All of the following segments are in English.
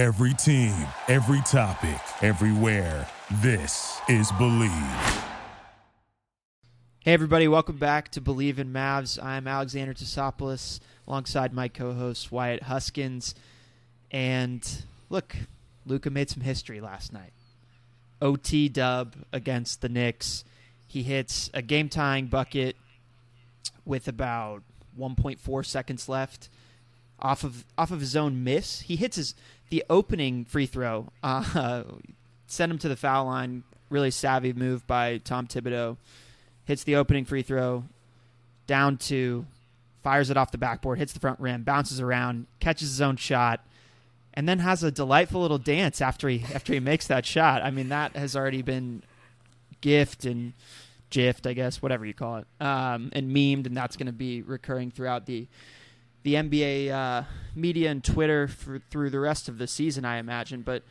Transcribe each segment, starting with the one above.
Every team, every topic, everywhere. This is Bleav. Hey, everybody, welcome back to Bleav in Mavs. I'm Alexander Tassopoulos alongside my co host Wyatt Huskins. And look, Luka made some history last night. OT dub against the Knicks. He hits a game tying bucket with about 1.4 seconds left off of off of his own miss. He hits his the opening free throw, uh, sent him to the foul line. Really savvy move by Tom Thibodeau. Hits the opening free throw, down two, fires it off the backboard, hits the front rim, bounces around, catches his own shot, and then has a delightful little dance after he after he makes that shot. I mean, that has already been gift and gift, I guess, whatever you call it, um, and memed, and that's going to be recurring throughout the the NBA uh, media and Twitter for, through the rest of the season, I imagine. But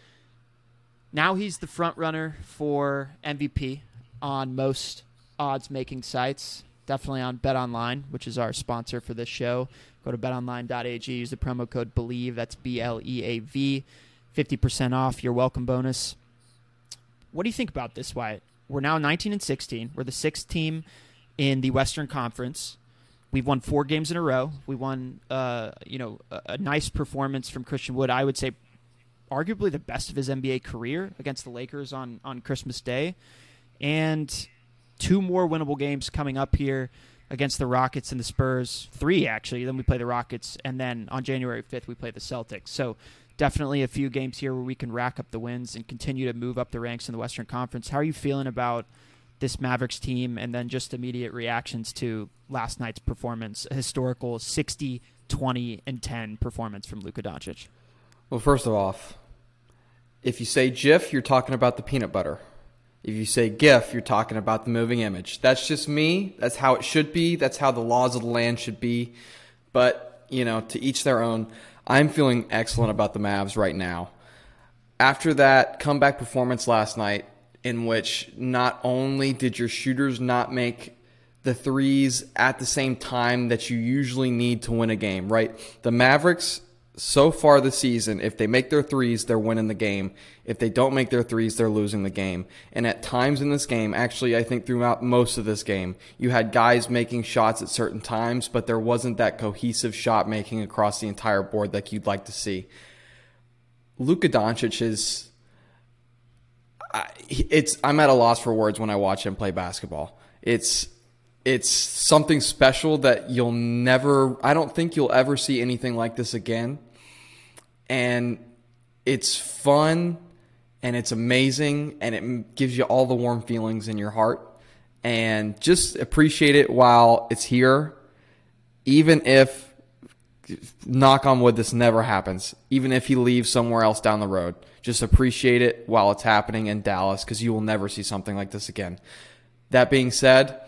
now he's the front runner for MVP on most odds making sites. Definitely on Bet Online, which is our sponsor for this show. Go to betonline.ag, use the promo code BLEAV, that's B L E A V, 50% off your welcome bonus. What do you think about this, Wyatt? We're now 19 and 16. We're the sixth team in the Western Conference. We've won four games in a row. We won, uh, you know, a, a nice performance from Christian Wood. I would say, arguably the best of his NBA career against the Lakers on on Christmas Day, and two more winnable games coming up here against the Rockets and the Spurs. Three actually. Then we play the Rockets, and then on January fifth we play the Celtics. So definitely a few games here where we can rack up the wins and continue to move up the ranks in the Western Conference. How are you feeling about? This Mavericks team and then just immediate reactions to last night's performance, a historical 60, 20, and 10 performance from Luka Doncic? Well, first of all, if you say GIF, you're talking about the peanut butter. If you say GIF, you're talking about the moving image. That's just me. That's how it should be. That's how the laws of the land should be. But, you know, to each their own. I'm feeling excellent about the Mavs right now. After that comeback performance last night, in which not only did your shooters not make the threes at the same time that you usually need to win a game, right? The Mavericks so far this season, if they make their threes, they're winning the game. If they don't make their threes, they're losing the game. And at times in this game, actually, I think throughout most of this game, you had guys making shots at certain times, but there wasn't that cohesive shot making across the entire board like you'd like to see. Luka Doncic is I, it's I'm at a loss for words when I watch him play basketball. It's it's something special that you'll never I don't think you'll ever see anything like this again. And it's fun and it's amazing and it gives you all the warm feelings in your heart and just appreciate it while it's here even if knock on wood this never happens even if he leaves somewhere else down the road just appreciate it while it's happening in Dallas because you will never see something like this again. That being said,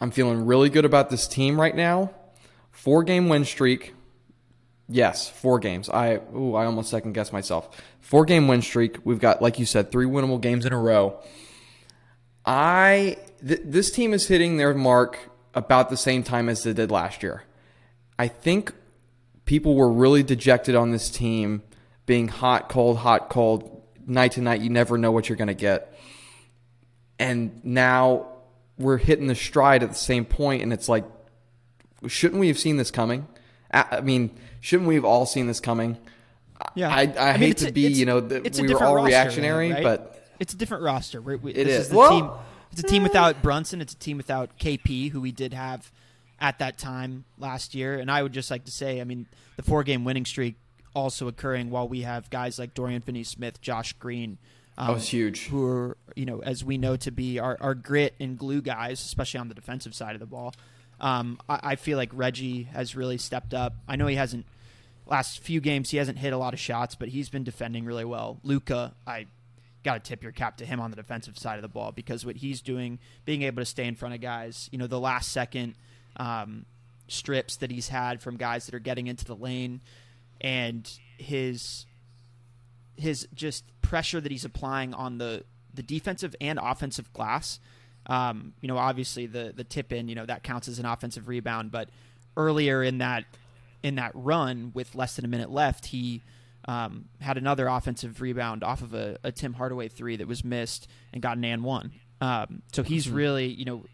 I'm feeling really good about this team right now. Four game win streak. Yes, four games. I ooh, I almost second guessed myself. Four game win streak. We've got, like you said, three winnable games in a row. I th- this team is hitting their mark about the same time as they did last year. I think people were really dejected on this team being hot, cold, hot, cold, night to night. You never know what you're going to get. And now we're hitting the stride at the same point, and it's like, shouldn't we have seen this coming? I mean, shouldn't we have all seen this coming? Yeah, I, I, I hate mean, to be, you know, the, we were all reactionary, right? but it's a different roster. We, we, it is. is. the well, team. It's a team without Brunson. It's a team without KP, who we did have at that time last year. And I would just like to say, I mean, the four game winning streak also occurring while we have guys like Dorian Finney-Smith, Josh Green. Um, oh, it's huge. Who are, you know, as we know to be our, our grit and glue guys, especially on the defensive side of the ball. Um, I, I, feel like Reggie has really stepped up. I know he hasn't, last few games, he hasn't hit a lot of shots, but he's been defending really well. Luka, I got to tip your cap to him on the defensive side of the ball because what he's doing, being able to stay in front of guys, you know, the last second um, strips that he's had from guys that are getting into the lane and his his just pressure that he's applying on the the defensive and offensive glass. Um, you know, obviously the the tip in, you know, that counts as an offensive rebound, but earlier in that in that run with less than a minute left, he um, had another offensive rebound off of a, a, Tim Hardaway three that was missed and got an and one. Um, so he's mm-hmm. really, you know,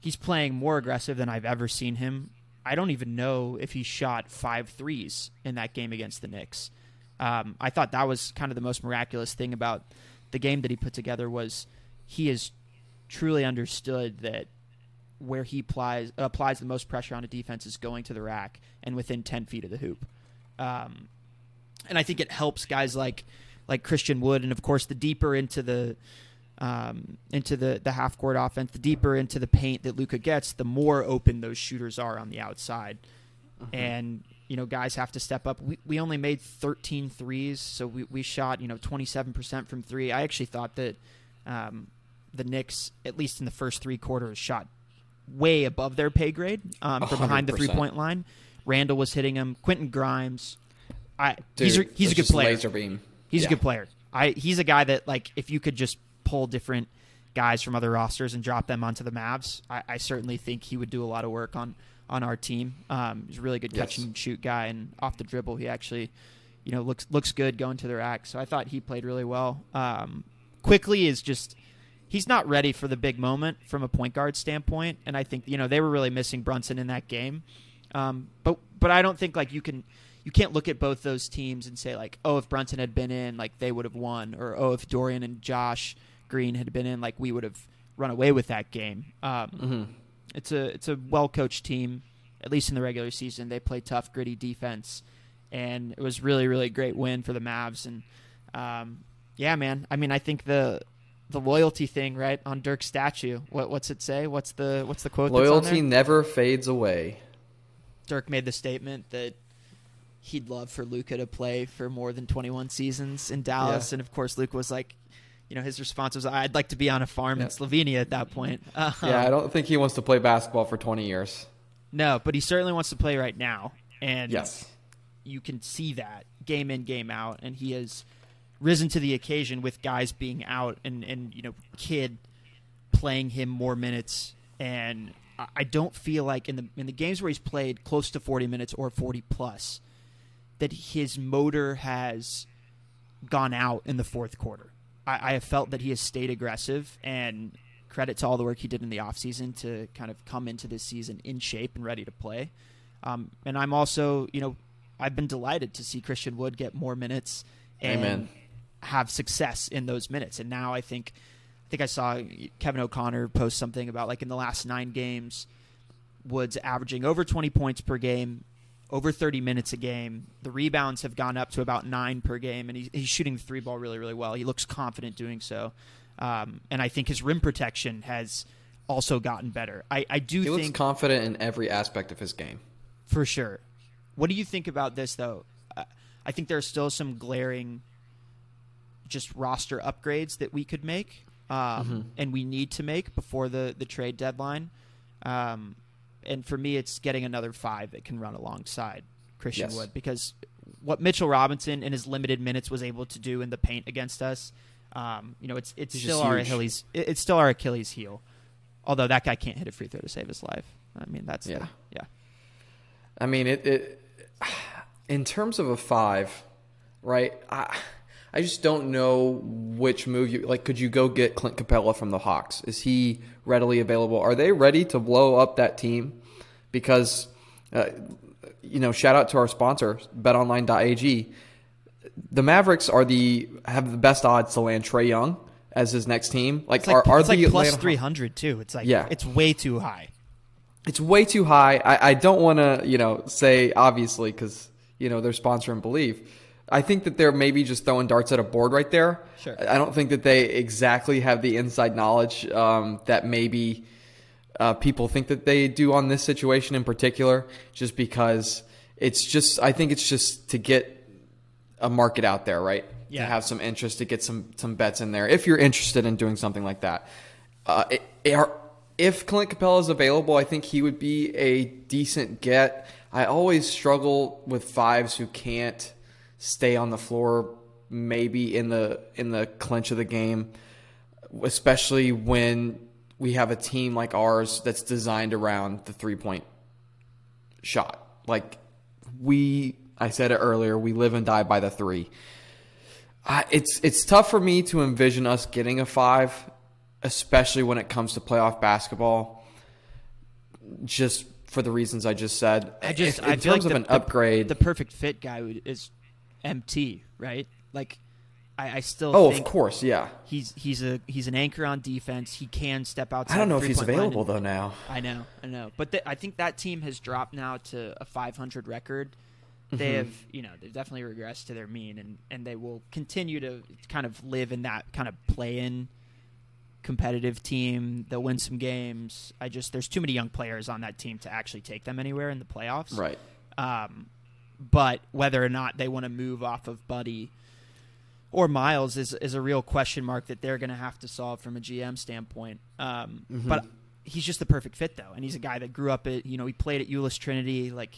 he's playing more aggressive than I've ever seen him. I don't even know if he shot five threes in that game against the Knicks. Um, I thought that was kind of the most miraculous thing about the game that he put together was he has truly understood that where he applies applies the most pressure on a defense is going to the rack and within ten feet of the hoop. Um, and I think it helps guys like like Christian Wood, and of course the deeper into the um, into the the half court offense, the deeper into the paint that Luka gets, the more open those shooters are on the outside. Mm-hmm. And you know, guys have to step up. We, we only made 13 threes, so we, we shot, you know, 27% from three. I actually thought that um, the Knicks, at least in the first three quarters, shot way above their pay grade um, from behind the three point line. Randle was hitting him. Quentin Grimes, I, Dude, he's a, he's a good player. Laser beam. He's yeah. a good player. I he's a guy that like if you could just pull different guys from other rosters and drop them onto the Mavs, I, I certainly think he would do a lot of work on on our team. Um, he's a really good catch yes. and shoot guy, and off the dribble, he actually, you know, looks looks good going to the rack. So I thought he played really well. Um, Quickley is just he's not ready for the big moment from a point guard standpoint, and I think you know they were really missing Brunson in that game. Um, but but I don't think like you can you can't look at both those teams and say like oh if Brunson had been in like they would have won or oh if Dorian and Josh Green had been in like we would have run away with that game. Um, mm-hmm. It's a it's a well coached team, at least in the regular season. They play tough, gritty defense, and it was really really great win for the Mavs. And um, yeah, man. I mean, I think the the loyalty thing, right, on Dirk's statue. What what's it say? What's the what's the quote? Loyalty never fades away. Dirk made the statement that he'd love for Luka to play for more than 21 seasons in Dallas, yeah. and of course Luka was like, you know, his response was, "I'd like to be on a farm yeah. in Slovenia at that point." Um, yeah, I don't think he wants to play basketball for 20 years. No, but he certainly wants to play right now, and yes, you can see that game in game out, and he has risen to the occasion with guys being out and and you know Kidd playing him more minutes and I don't feel like in the in the games where he's played close to 40 minutes or 40 plus that his motor has gone out in the fourth quarter. I, I have felt that he has stayed aggressive and credit to all the work he did in the offseason to kind of come into this season in shape and ready to play. Um, and I'm also, you know, I've been delighted to see Christian Wood get more minutes and Amen. have success in those minutes. And now I think I think I saw Kevin O'Connor post something about like in the last nine games, Woods averaging over 20 points per game, over 30 minutes a game. The rebounds have gone up to about nine per game, and he's, he's shooting the three ball really, really well. He looks confident doing so. Um, and I think his rim protection has also gotten better. I, I do he think. looks confident in every aspect of his game. For sure. What do you think about this, though? I think there are still some glaring just roster upgrades that we could make um, mm-hmm. and we need to make before the the trade deadline. Um, and for me, it's getting another five that can run alongside Christian yes. Wood because what Mitchell Robinson in his limited minutes was able to do in the paint against us, um, you know, it's it's He's still our Achilles it's still our Achilles heel. Although that guy can't hit a free throw to save his life. I mean, that's yeah, the, yeah. I mean, it, it in terms of a five, right? I, I just don't know which move you like. Could you go get Clint Capela from the Hawks? Is he readily available? Are they ready to blow up that team? Because, uh, you know, shout out to our sponsor, BetOnline.ag. The Mavericks are the have the best odds to land Trae Young as his next team. Like, like are, are it's the like plus three hundred too? It's like yeah. it's way too high. It's way too high. I, I don't want to you know say obviously because you know they're sponsoring Bleav I think that they're maybe just throwing darts at a board right there. Sure. I don't think that they exactly have the inside knowledge um, that maybe uh, people think that they do on this situation in particular, just because it's just, I think it's just to get a market out there, right? Yeah. To have some interest, to get some, some bets in there, if you're interested in doing something like that. Uh, it, it, if Clint Capela is available, I think he would be a decent get. I always struggle with fives who can't stay on the floor maybe in the in the clinch of the game, especially when we have a team like ours that's designed around the three point shot. Like we I said it earlier. We live and die by the three. Uh, it's it's tough for me to envision us getting a five, especially when it comes to playoff basketball. Just for the reasons I just said. I just I in feel terms like of the, an upgrade. The, the perfect fit guy is MT, right? Like, I, I still oh, think of course, yeah. he's he's a he's an anchor on defense. He can step outside. I don't know if he's available and- though now. I know, I know, but th- I think that team has dropped now to a 500 record. They Mhm. have, you know, they've definitely regressed to their mean, and and they will continue to kind of live in that kind of play-in competitive team. They'll win some games. I just there's too many young players on that team to actually take them anywhere in the playoffs. Right. Um, but whether or not they want to move off of Buddy or Myles is is a real question mark that they're going to have to solve from a GM standpoint. Um, Mhm. But he's just the perfect fit though, and he's a guy that grew up at you know he played at Euless Trinity. Like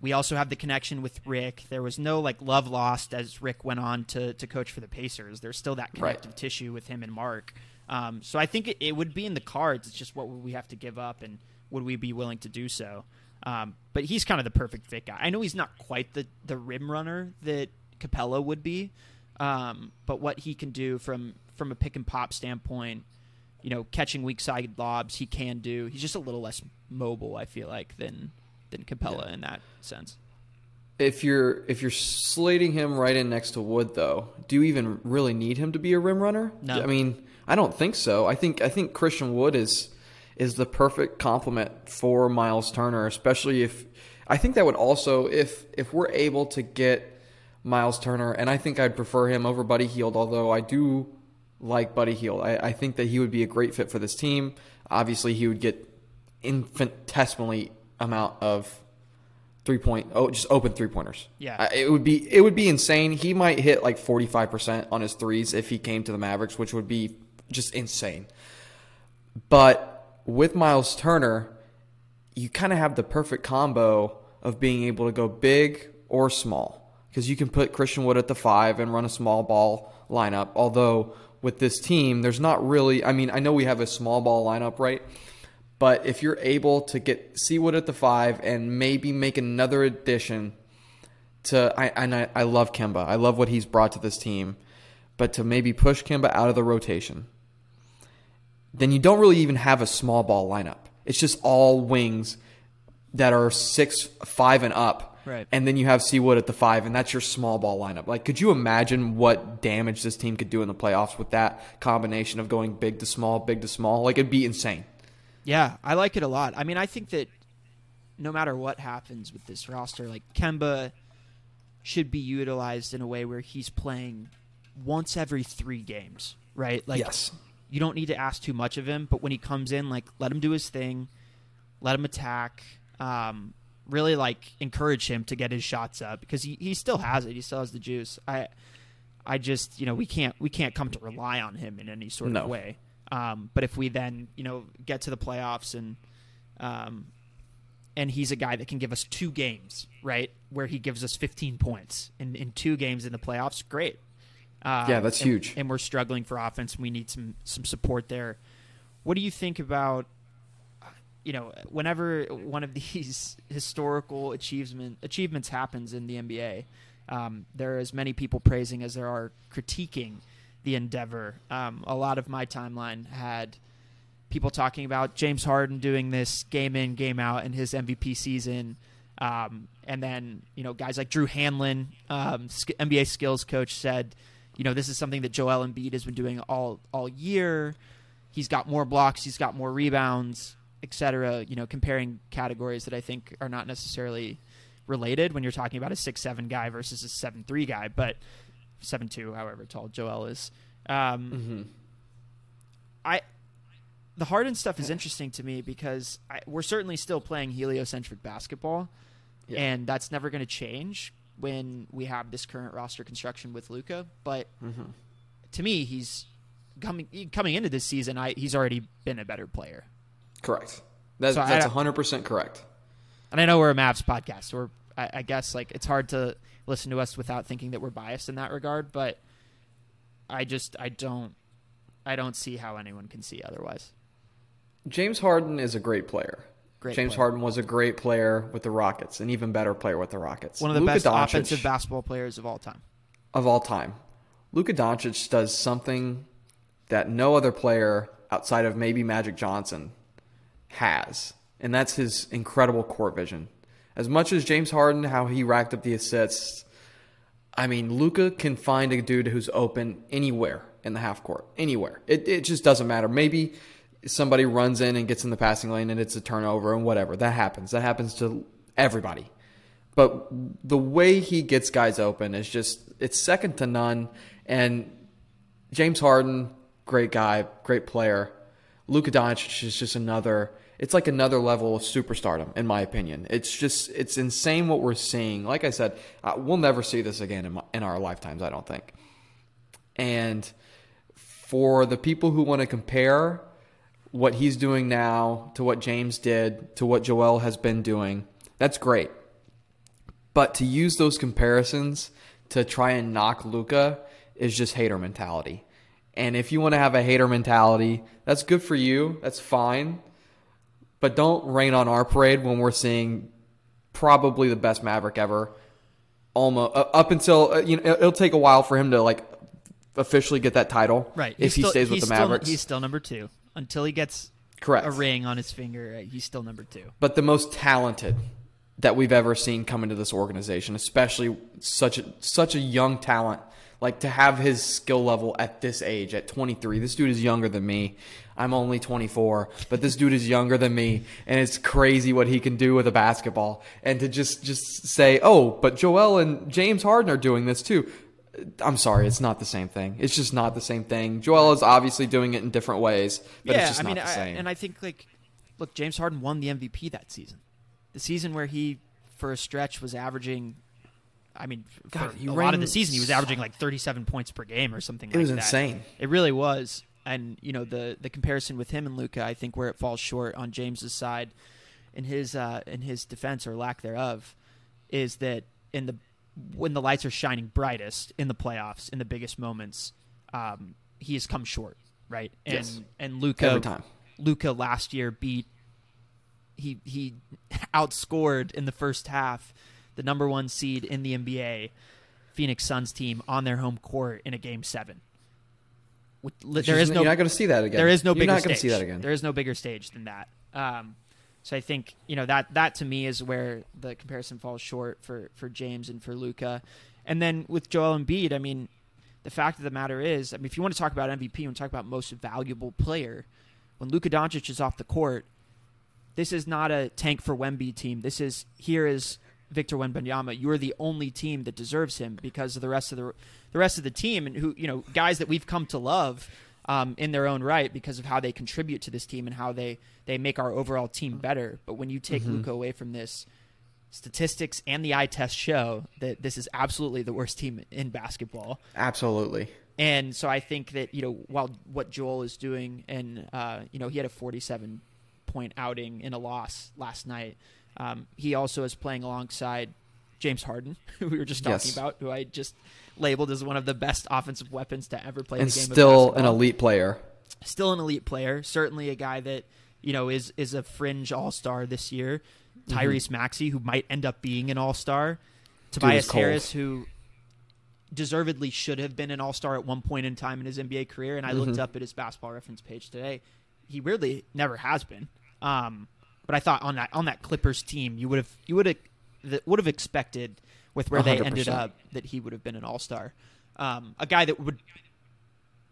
we also have the connection with Rick. There was no like love lost as Rick went on to to coach for the Pacers. There's still that Right. connective tissue with him and Mark. Um, so I think it, it would be in the cards. It's just what would we have to give up, and would we be willing to do so? Um, but he's kind of the perfect fit guy. I know he's not quite the the rim runner that Capela would be, um, but what he can do from from a pick and pop standpoint, you know, catching weak side lobs, he can do. He's just a little less mobile, I feel like, than than Capela in that sense. If you're if you're slating him right in next to Wood, though, do you even really need him to be a rim runner? No. I mean, I don't think so. I think I think Christian Wood is is the perfect complement for Myles Turner, especially if I think that would also if if we're able to get Myles Turner, and I think I'd prefer him over Buddy Hield, although I do like Buddy Hield. I, I think that he would be a great fit for this team. Obviously, he would get infinitesimally amount of three point oh just open three pointers. Yeah. It would be it would be insane. He might hit like forty five percent on his threes if he came to the Mavericks, which would be just insane. But with Myles Turner, you kind of have the perfect combo of being able to go big or small because you can put Christian Wood at the five and run a small ball lineup. Although with this team, there's not really. I mean, I know we have a small ball lineup, right? But if you're able to get C. Wood at the five and maybe make another addition to, I and I, I love Kemba. I love what he's brought to this team, but to maybe push Kemba out of the rotation, then you don't really even have a small ball lineup. It's just all wings that are six, five, and up. Right. And then you have C. Wood at the five, and that's your small ball lineup. Like, could you imagine what damage this team could do in the playoffs with that combination of going big to small, big to small? Like, it'd be insane. Yeah, I like it a lot. I mean, I think that no matter what happens with this roster, like Kemba should be utilized in a way where he's playing once every three games, right? Like, yes. You don't need to ask too much of him, but when he comes in, like, let him do his thing, let him attack. Um, really, like, encourage him to get his shots up because he, he still has it. He still has the juice. I, I just, you know, we can't we can't come to rely on him in any sort No. of way. Um, but if we then, you know, get to the playoffs and, um, and he's a guy that can give us two games, right, where he gives us 15 points in, in two games in the playoffs, great. Um, Yeah, that's and- huge. And we're struggling for offense. and We need some some support there. What do you think about, you know, whenever one of these historical achievement achievements happens in the NBA, um, there are as many people praising as there are critiquing the endeavor. Um, a lot of my timeline had people talking about James Harden doing this game in, game out in his MVP season. Um, and then, you know, guys like Drew Hanlen, um, NBA skills coach, said, you know, this is something that Joel Embiid has been doing all, all year. He's got more blocks, he's got more rebounds, etc. You know, comparing categories that I think are not necessarily related when you're talking about a six seven guy versus a seven three guy, but seven two, however tall Joel is. Um, Mm-hmm. I the Harden stuff is interesting to me because I, we're certainly still playing heliocentric basketball, Yeah. and that's never going to change when we have this current roster construction with Luca. But Mm-hmm. to me, he's coming coming into this season. I, he's already been a better player, Correct. That's, So that's don't- 100% correct. and I know we're a Mavs podcast, so we're I, I guess like it's hard to listen to us without thinking that we're biased in that regard. But I just I don't I don't see how anyone can see otherwise. James Harden is a great player. Great James player. Harden was a great player with the Rockets, an even better player with the Rockets. One of the Luka best Doncic offensive basketball players of all time. of all time. Luka Doncic does something that no other player outside of maybe Magic Johnson has, and that's his incredible court vision. As much as James Harden, how he racked up the assists, I mean, Luka can find a dude who's open anywhere in the half court, anywhere. It it just doesn't matter. Maybe somebody runs in and gets in the passing lane and it's a turnover and whatever. That happens. That happens to everybody. But the way he gets guys open is just it's second to none. And James Harden, great guy, great player. Luka Doncic is just another. It's like another level of superstardom, in my opinion. It's just it's insane what we're seeing. Like I said, uh, we'll never see this again in, my, in our lifetimes. I don't think. And for the people who want to compare what he's doing now to what James did to what Joel has been doing, that's great. But to use those comparisons to try and knock Luka is just hater mentality. And if you want to have a hater mentality, that's good for you. That's fine. But don't rain on our parade when we're seeing probably the best Maverick ever. Almost uh, up until uh, you know, it'll take a while for him to like officially get that title. Right. If He's he still- stays with the still- Mavericks. he's still number two until he gets Correct. a ring on his finger. uh, He's still number two. but the most talented that we've ever seen come into this organization, especially such a, such a young talent. Like to have his skill level at this age, at 23. This dude is younger than me. I'm only 24, but this dude is younger than me, and it's crazy what he can do with a basketball. And to just just say, "Oh, but Joel and James Harden are doing this too." I'm sorry, it's not the same thing. It's just not the same thing. Joel is obviously doing it in different ways, but yeah, it's just I not mean, the I, same. and I think like, look, James Harden won the MVP that season, the season where he, for a stretch, was averaging. I mean, for God, he a lot of the season, he was averaging like 37 points per game or something. It like was that. insane. It really was, and you know the the comparison with him and Luka, I think where it falls short on James's side, in his uh, in his defense or lack thereof, is that in the when the lights are shining brightest in the playoffs in the biggest moments, um, he has come short, right? And Yes. and Luka Every time. Luka last year beat he he outscored in the first half the number one seed in the NBA, Phoenix Suns team on their home court in a game seven. With, there is no You're not going to see that again. there is no You're bigger not going stage. to see that again. There is no bigger stage than that. Um, so I think you know that that to me is where the comparison falls short for for James and for Luka. And then with Joel Embiid, I mean, the fact of the matter is, I mean, if you want to talk about MVP, to talk about most valuable player. When Luka Doncic is off the court, this is not a tank for Wemby team. This is here is Victor Wembanyama. You are the only team that deserves him because of the rest of the the rest of the team and who you know guys that we've come to love um, in their own right because of how they contribute to this team and how they they make our overall team better. But when you take Mm-hmm. Luka away from this, statistics and the eye test show that this is absolutely the worst team in basketball. Absolutely. And so I think that you know while what Joel is doing, and uh, you know he had a 47 point outing in a loss last night. Um, he also is playing alongside James Harden, who we were just talking Yes. about, who I just labeled as one of the best offensive weapons to ever play and the game. of still an elite player. still an elite player. Certainly a guy that you know is is a fringe All Star this year. Mm-hmm. Tyrese Maxey, who might end up being an All Star. Tobias. Harris, who deservedly should have been an All Star at one point in time in his NBA career. And I looked Mm-hmm. up at his basketball reference page today. He weirdly never has been. Um, but I thought on that on that Clippers team, you would have you would have would have expected with where they ended up that he would have been an All Star. Um, a guy that would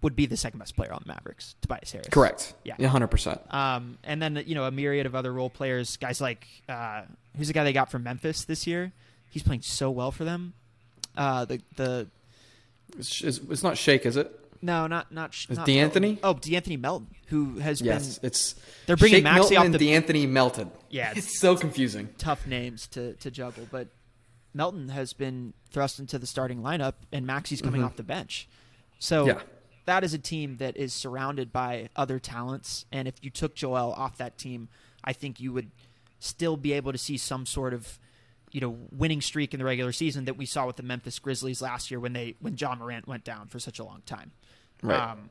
would be the second best player on the Mavericks, Tobias Harris. Correct. Yeah. Yeah, hundred percent. Um, and then you know a myriad of other role players, guys like uh, who's the guy they got from Memphis this year? He's playing so well for them. Uh, the the It's, it's, it's not Shake, is it? no, not not Is not D'Anthony? Melton. Oh, D'Anthony Melton, who has Yes, been it's They're bringing Shake Maxey Milton off the- D'Anthony melted. Yeah, it's so confusing. tough names to to juggle, but Melton has been thrust into the starting lineup, and Maxey's coming Mhm. off the bench. So Yeah. that is a team that is surrounded by other talents, and if you took Joel off that team, I think you would still be able to see some sort of you know winning streak in the regular season that we saw with the Memphis Grizzlies last year when they when Ja Morant went down for such a long time. Right. Um,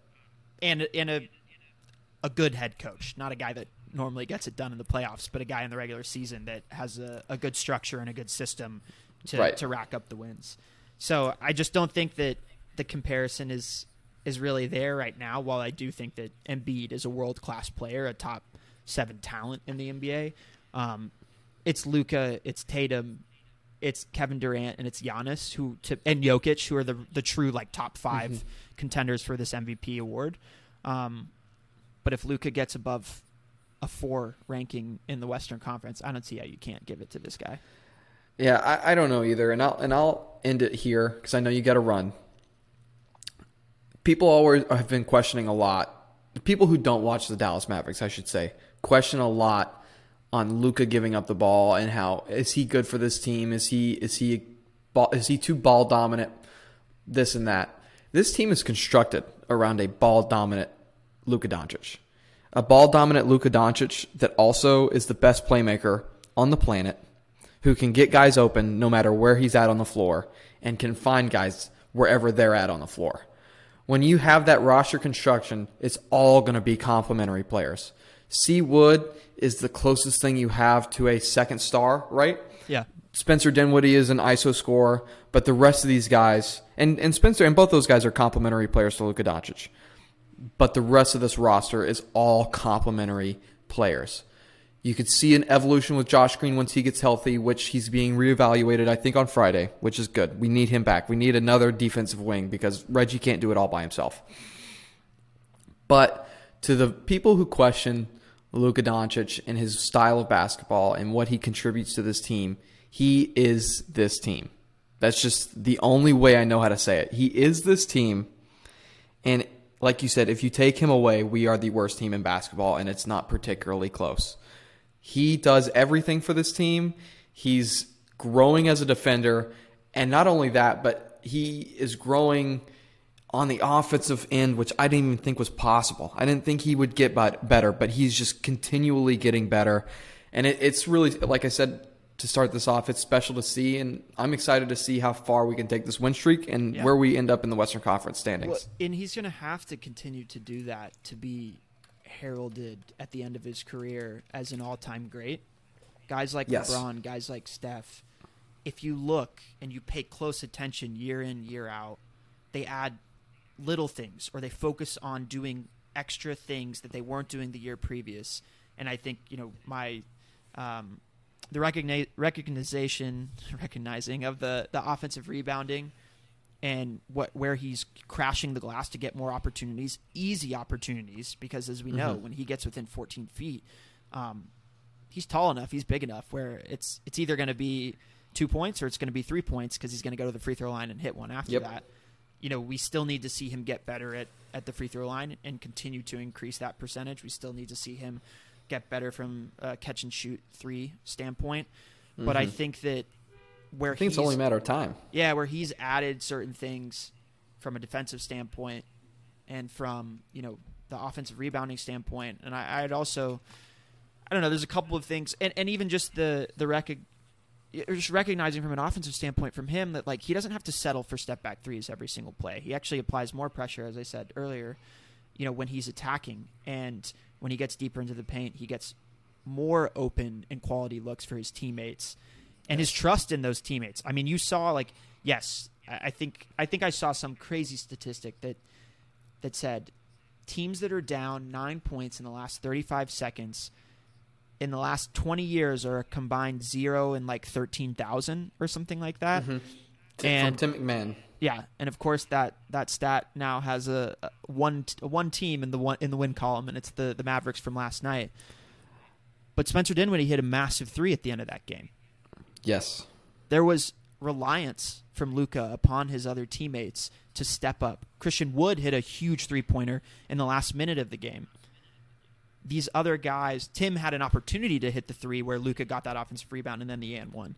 and and a a good head coach, not a guy that normally gets it done in the playoffs, but a guy in the regular season that has a, a good structure and a good system to Right. to rack up the wins. So I just don't think that the comparison is is really there right now. While I do think that Embiid is a world class player, a top seven talent in the NBA, um, it's Luka, it's Tatum, it's Kevin Durant, and it's Giannis who to, and Jokic who are the the true like top 5 contenders for this MVP award. Um, but if Luka gets above a four ranking in the Western Conference, I don't see how you can't give it to this guy. Yeah, I, I don't know either, and I'll and I'll end it here because I know you got to run. People always have been questioning a lot. The people who don't watch the Dallas Mavericks, I should say, question a lot on Luka giving up the ball and how is he good for this team? Is he is he is he too ball dominant? This and that. This team is constructed around a ball dominant Luka Doncic, a ball dominant Luka Doncic that also is the best playmaker on the planet who can get guys open no matter where he's at on the floor and can find guys wherever they're at on the floor. When you have that roster construction, it's all going to be complementary players. C. Wood is the closest thing you have to a second star, right? Yeah. Spencer Dinwiddie is an ISO scorer, but the rest of these guys, and, and Spencer, and both those guys are complementary players to Luka Doncic. But the rest of this roster is all complementary players. You could see an evolution with Josh Green once he gets healthy, which he's being reevaluated, I think, on Friday, which is good. We need him back. We need another defensive wing because Reggie can't do it all by himself. But to the people who question Luka Doncic and his style of basketball and what he contributes to this team, he is this team. That's just the only way I know how to say it. He is this team. And like you said, if you take him away, we are the worst team in basketball, and it's not particularly close. He does everything for this team. He's growing as a defender. And not only that, but he is growing on the offensive end, which I didn't even think was possible. I didn't think he would get better, but he's just continually getting better. And it, it's really, like I said to start this off, it's special to see. And I'm excited to see how far we can take this win streak and Yeah. where we end up in the Western Conference standings. Well, and he's going to have to continue to do that to be heralded at the end of his career as an all-time great. Guys like Yes. LeBron, guys like Steph, if you look and you pay close attention year in year out, they add little things or they focus on doing extra things that they weren't doing the year previous. And I think you know my um, the recogni- recognition recognizing of the the offensive rebounding and what where he's crashing the glass to get more opportunities, easy opportunities, because as we know, Mhm. when he gets within 14 feet, um, he's tall enough, he's big enough where it's it's either going to be two points or it's going to be three points because he's going to go to the free throw line and hit one after Yep. that. You know, we still need to see him get better at, at the free throw line and continue to increase that percentage. We still need to see him get better from a catch and shoot three standpoint. But I Mhm. think that where I think it's he's- only a matter of time. yeah, where he's added certain things from a defensive standpoint and from you know the offensive rebounding standpoint, and I, I'd also, I don't know, there's a couple of things, and, and even just the the rec- just recognizing from an offensive standpoint from him that like he doesn't have to settle for step back threes every single play. He actually applies more pressure, as I said earlier, you know, when he's attacking and when he gets deeper into the paint, he gets more open and quality looks for his teammates and his trust in those teammates. I mean, you saw like yes, I think I think I saw some crazy statistic that that said teams that are down 9 points in the last 35 seconds in the last 20 years are a combined 0 and like 13,000 or something like that. Mhm. And From Tim McMahon. yeah, and of course that that stat now has a, a one a one team in the one in the win column, and it's the the Mavericks from last night. But Spencer Dinwiddie hit a massive three at the end of that game. Yes. There was reliance from Luka upon his other teammates to step up. Christian Wood hit a huge three pointer in the last minute of the game. These other guys, Tim had an opportunity to hit the three where Luka got that offensive rebound and then the and one.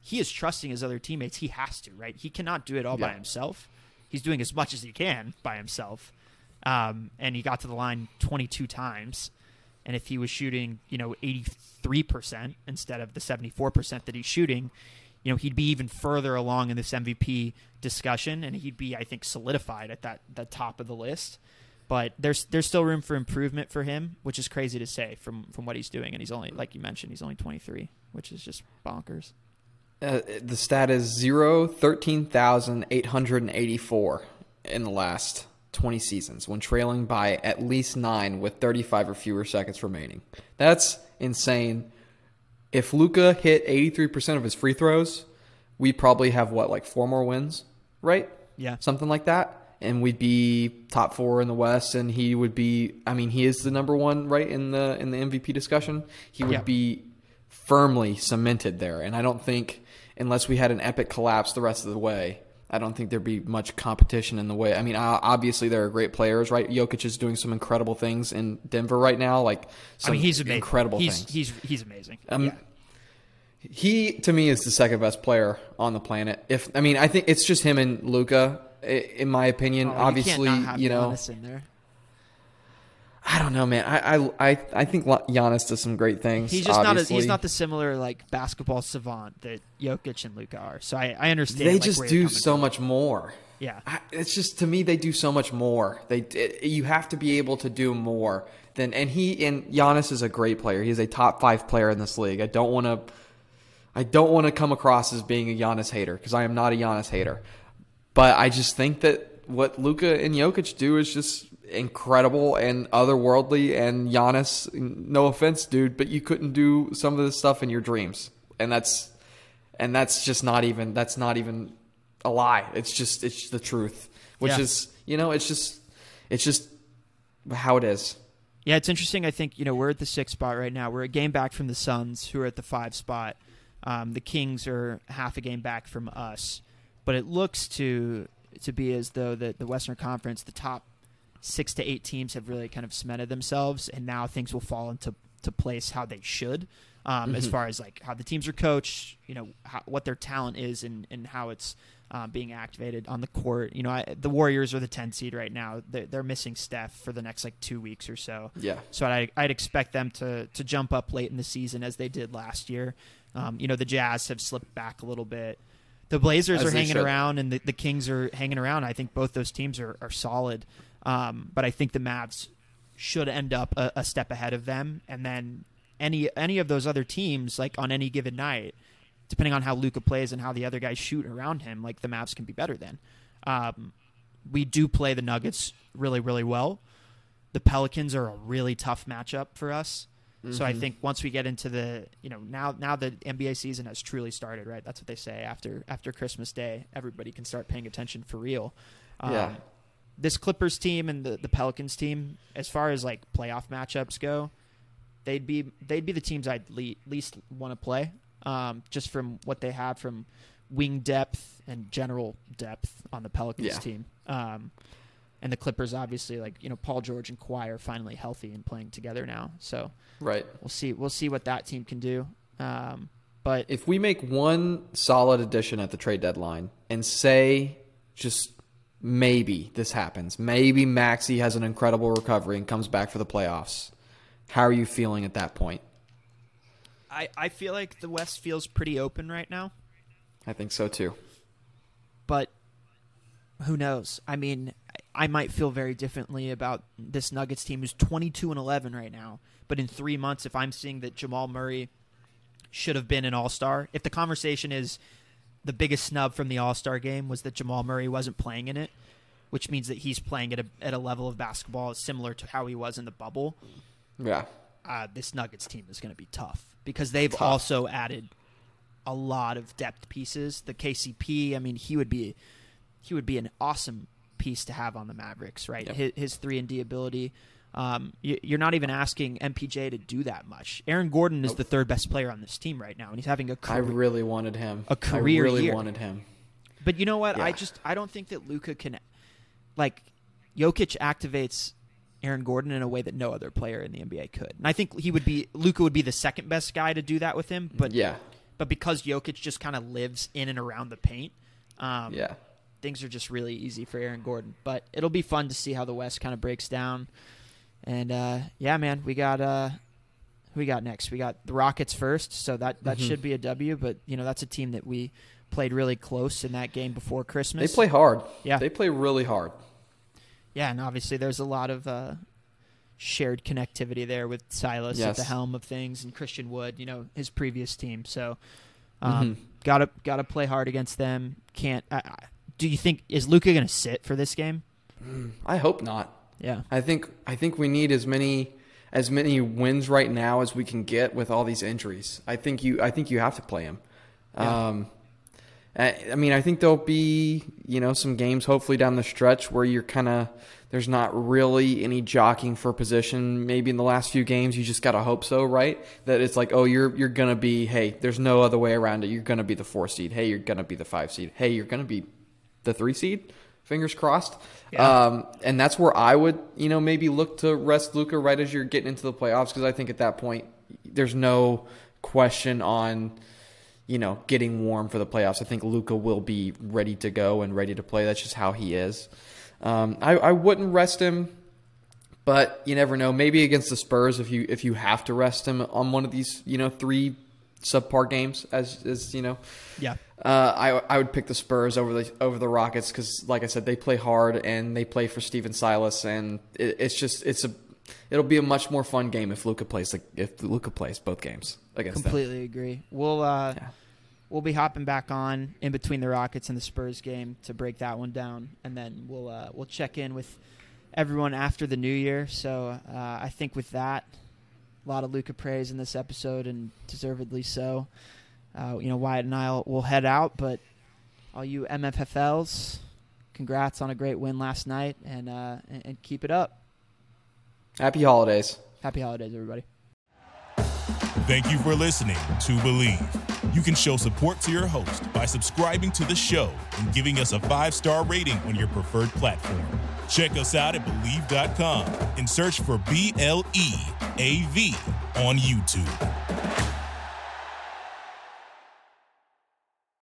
He is trusting his other teammates. He has to, right? He cannot do it all by himself. He's doing as much as he can by himself. Um, and he got to the line 22 times. And if he was shooting, you know, 83% instead of the 74% that he's shooting, you know, he'd be even further along in this MVP discussion and he'd be, I think, solidified at that the top of the list. but there's there's still room for improvement for him, which is crazy to say from from what he's doing, and he's only like you mentioned, he's only 23, which is just bonkers. Uh, the stat is 0, 13,884 in the last 20 seasons when trailing by at least nine with 35 or fewer seconds remaining. That's insane. If Luka hit 83% of his free throws, we'd probably have what, like four more wins, right? Yeah. Something like that. And we'd be top four in the West, and he would be. I mean, he is the number one, right in the in the MVP discussion. He would Yeah. be firmly cemented there, and I don't think unless we had an epic collapse the rest of the way, I don't think there'd be much competition in the way. I mean, obviously there are great players, right? Jokic is doing some incredible things in Denver right now, like I mean, he's amazing. incredible he's, things. He's he's amazing. Um, yeah. He to me is the second best player on the planet. If I mean, I think it's just him and Luka, in my opinion. Oh, Obviously, you, can't not have you know. I don't know, man. I I I, I think Giannis does some great things. He's just not. A, he's not the similar like basketball savant that Jokic and Luka are. So I, I understand. They like, just do so from. much more. Yeah. I, it's just to me they do so much more. They it, you have to be able to do more than and he and Giannis is a great player. He's a top five player in this league. I don't want to I don't want to come across as being a Giannis hater because I am not a Giannis hater. But I just think that what Luka and Jokic do is just incredible and otherworldly. And Giannis, no offense, dude, but you couldn't do some of this stuff in your dreams, and that's and that's just not even that's not even a lie. It's just it's the truth, which Yeah. is you know it's just it's just how it is. Yeah, it's interesting. I think you know we're at the sixth spot right now. We're a game back from the Suns, who are at the five spot. Um, the Kings are half a game back from us, but it looks to to be as though the the Western Conference, the top six to eight teams have really kind of cemented themselves, and now things will fall into to place how they should, um, as far as like how the teams are coached, you know, how, what their talent is, and and how it's uh, being activated on the court. You know, I, the Warriors are the 10 seed right now. They're, they're missing Steph for the next like two weeks or so. Yeah. So I, I'd expect them to to jump up late in the season as they did last year. Um, you know, the Jazz have slipped back a little bit. The Blazers As are hanging should. around, and the, the Kings are hanging around. I think both those teams are, are solid. Um, but I think the Mavs should end up a, a step ahead of them, and then any any of those other teams, like on any given night, depending on how Luka plays and how the other guys shoot around him, like the Mavs can be better than. Um, we do play the Nuggets really, really well. The Pelicans are a really tough matchup for us. So I think once we get into the, you know, now now the NBA season has truly started, right? That's what they say after after Christmas Day, everybody can start paying attention for real. Um, Yeah. This Clippers team and the, the Pelicans team, as far as like playoff matchups go, they'd be they'd be the teams I'd le- least want to play, um, just from what they have from wing depth and general depth on the Pelicans Yeah. team. Um, and the Clippers, obviously, like you know, Paul George and Kawhi are finally healthy and playing together now. So Right. we'll see. We'll see what that team can do. Um, but If we make one solid addition at the trade deadline and say just maybe this happens, maybe Maxi has an incredible recovery and comes back for the playoffs, how are you feeling at that point? I, I feel like the West feels pretty open right now. I think so too. but who knows? I mean, I might feel very differently about this Nuggets team who's 22 and 11 right now. But in three months, if I'm seeing that Jamal Murray should have been an All Star, if the conversation is the biggest snub from the All Star game was that Jamal Murray wasn't playing in it, which means that he's playing at a at a level of basketball similar to how he was in the bubble. Yeah. Uh, this Nuggets team is going to be tough because they've Tough. also added a lot of depth pieces. The KCP, I mean, he would be he would be an awesome piece to have on the Mavericks, right? Yep. His, his three and D ability. Um, you, you're not even asking MPJ to do that much. Aaron Gordon is the third best player on this team right now, and he's having a career. I really wanted him. A career I really year. wanted him. but you know what? I just I don't think that Luka can, like, Jokic activates Aaron Gordon in a way that no other player in the NBA could, and I think he would be Luka would be the second best guy to do that with him. But yeah. but because Jokic just kind of lives in and around the paint, um, Yeah. things are just really easy for Aaron Gordon. But it'll be fun to see how the West kind of breaks down. And uh, yeah, man, we got uh, we got next? We got the Rockets first, so that that Mhm. should be a W. But you know, that's a team that we played really close in that game before Christmas. They play hard. Yeah. They play really hard. Yeah, and obviously there's a lot of uh, shared connectivity there with Silas at the helm of things and Christian Wood, you know, his previous team. So um, Mhm. gotta gotta play hard against them. Can't. I, I, do you think is Luka going to sit for this game? I hope not. Yeah. I think I think we need as many as many wins right now as we can get with all these injuries. I think you I think you have to play him. Yeah. Um, I, I mean, I think there'll be you know some games hopefully down the stretch where you're kind of there's not really any jockeying for position. Maybe in the last few games you just gotta hope so, right? That it's like oh you're you're gonna be hey there's no other way around it. You're gonna be the four seed. Hey you're gonna be the five seed. Hey you're gonna be the three seed. Fingers crossed. Yeah. Um, and that's where I would, you know, maybe look to rest Luka right as you're getting into the playoffs because I think at that point there's no question on, you know, getting warm for the playoffs. I think Luka will be ready to go and ready to play. That's just how he is. Um, I, I wouldn't rest him, but you never know. Maybe against the Spurs, if you if you have to rest him on one of these, you know, three subpar games, as as you know, Yeah. Uh, I I would pick the Spurs over the over the Rockets because, like I said, they play hard and they play for Stephen Silas, and it, it's just it's a it'll be a much more fun game if Luka plays like if Luka plays both games against them. Completely agree. We'll uh, Yeah. we'll be hopping back on in between the Rockets and the Spurs game to break that one down, and then we'll uh, we'll check in with everyone after the new year. So uh, I think with that, a lot of Luka praise in this episode, and deservedly so. Uh, you know, Wyatt and I will head out, but all you MFFLs, congrats on a great win last night, and uh, and, and keep it up. Happy holidays. Happy holidays, everybody. Thank you for listening to Bleav. You can show support to your host by subscribing to the show and giving us a five star rating on your preferred platform. Check us out at Bleav.com and search for B L E A V on YouTube.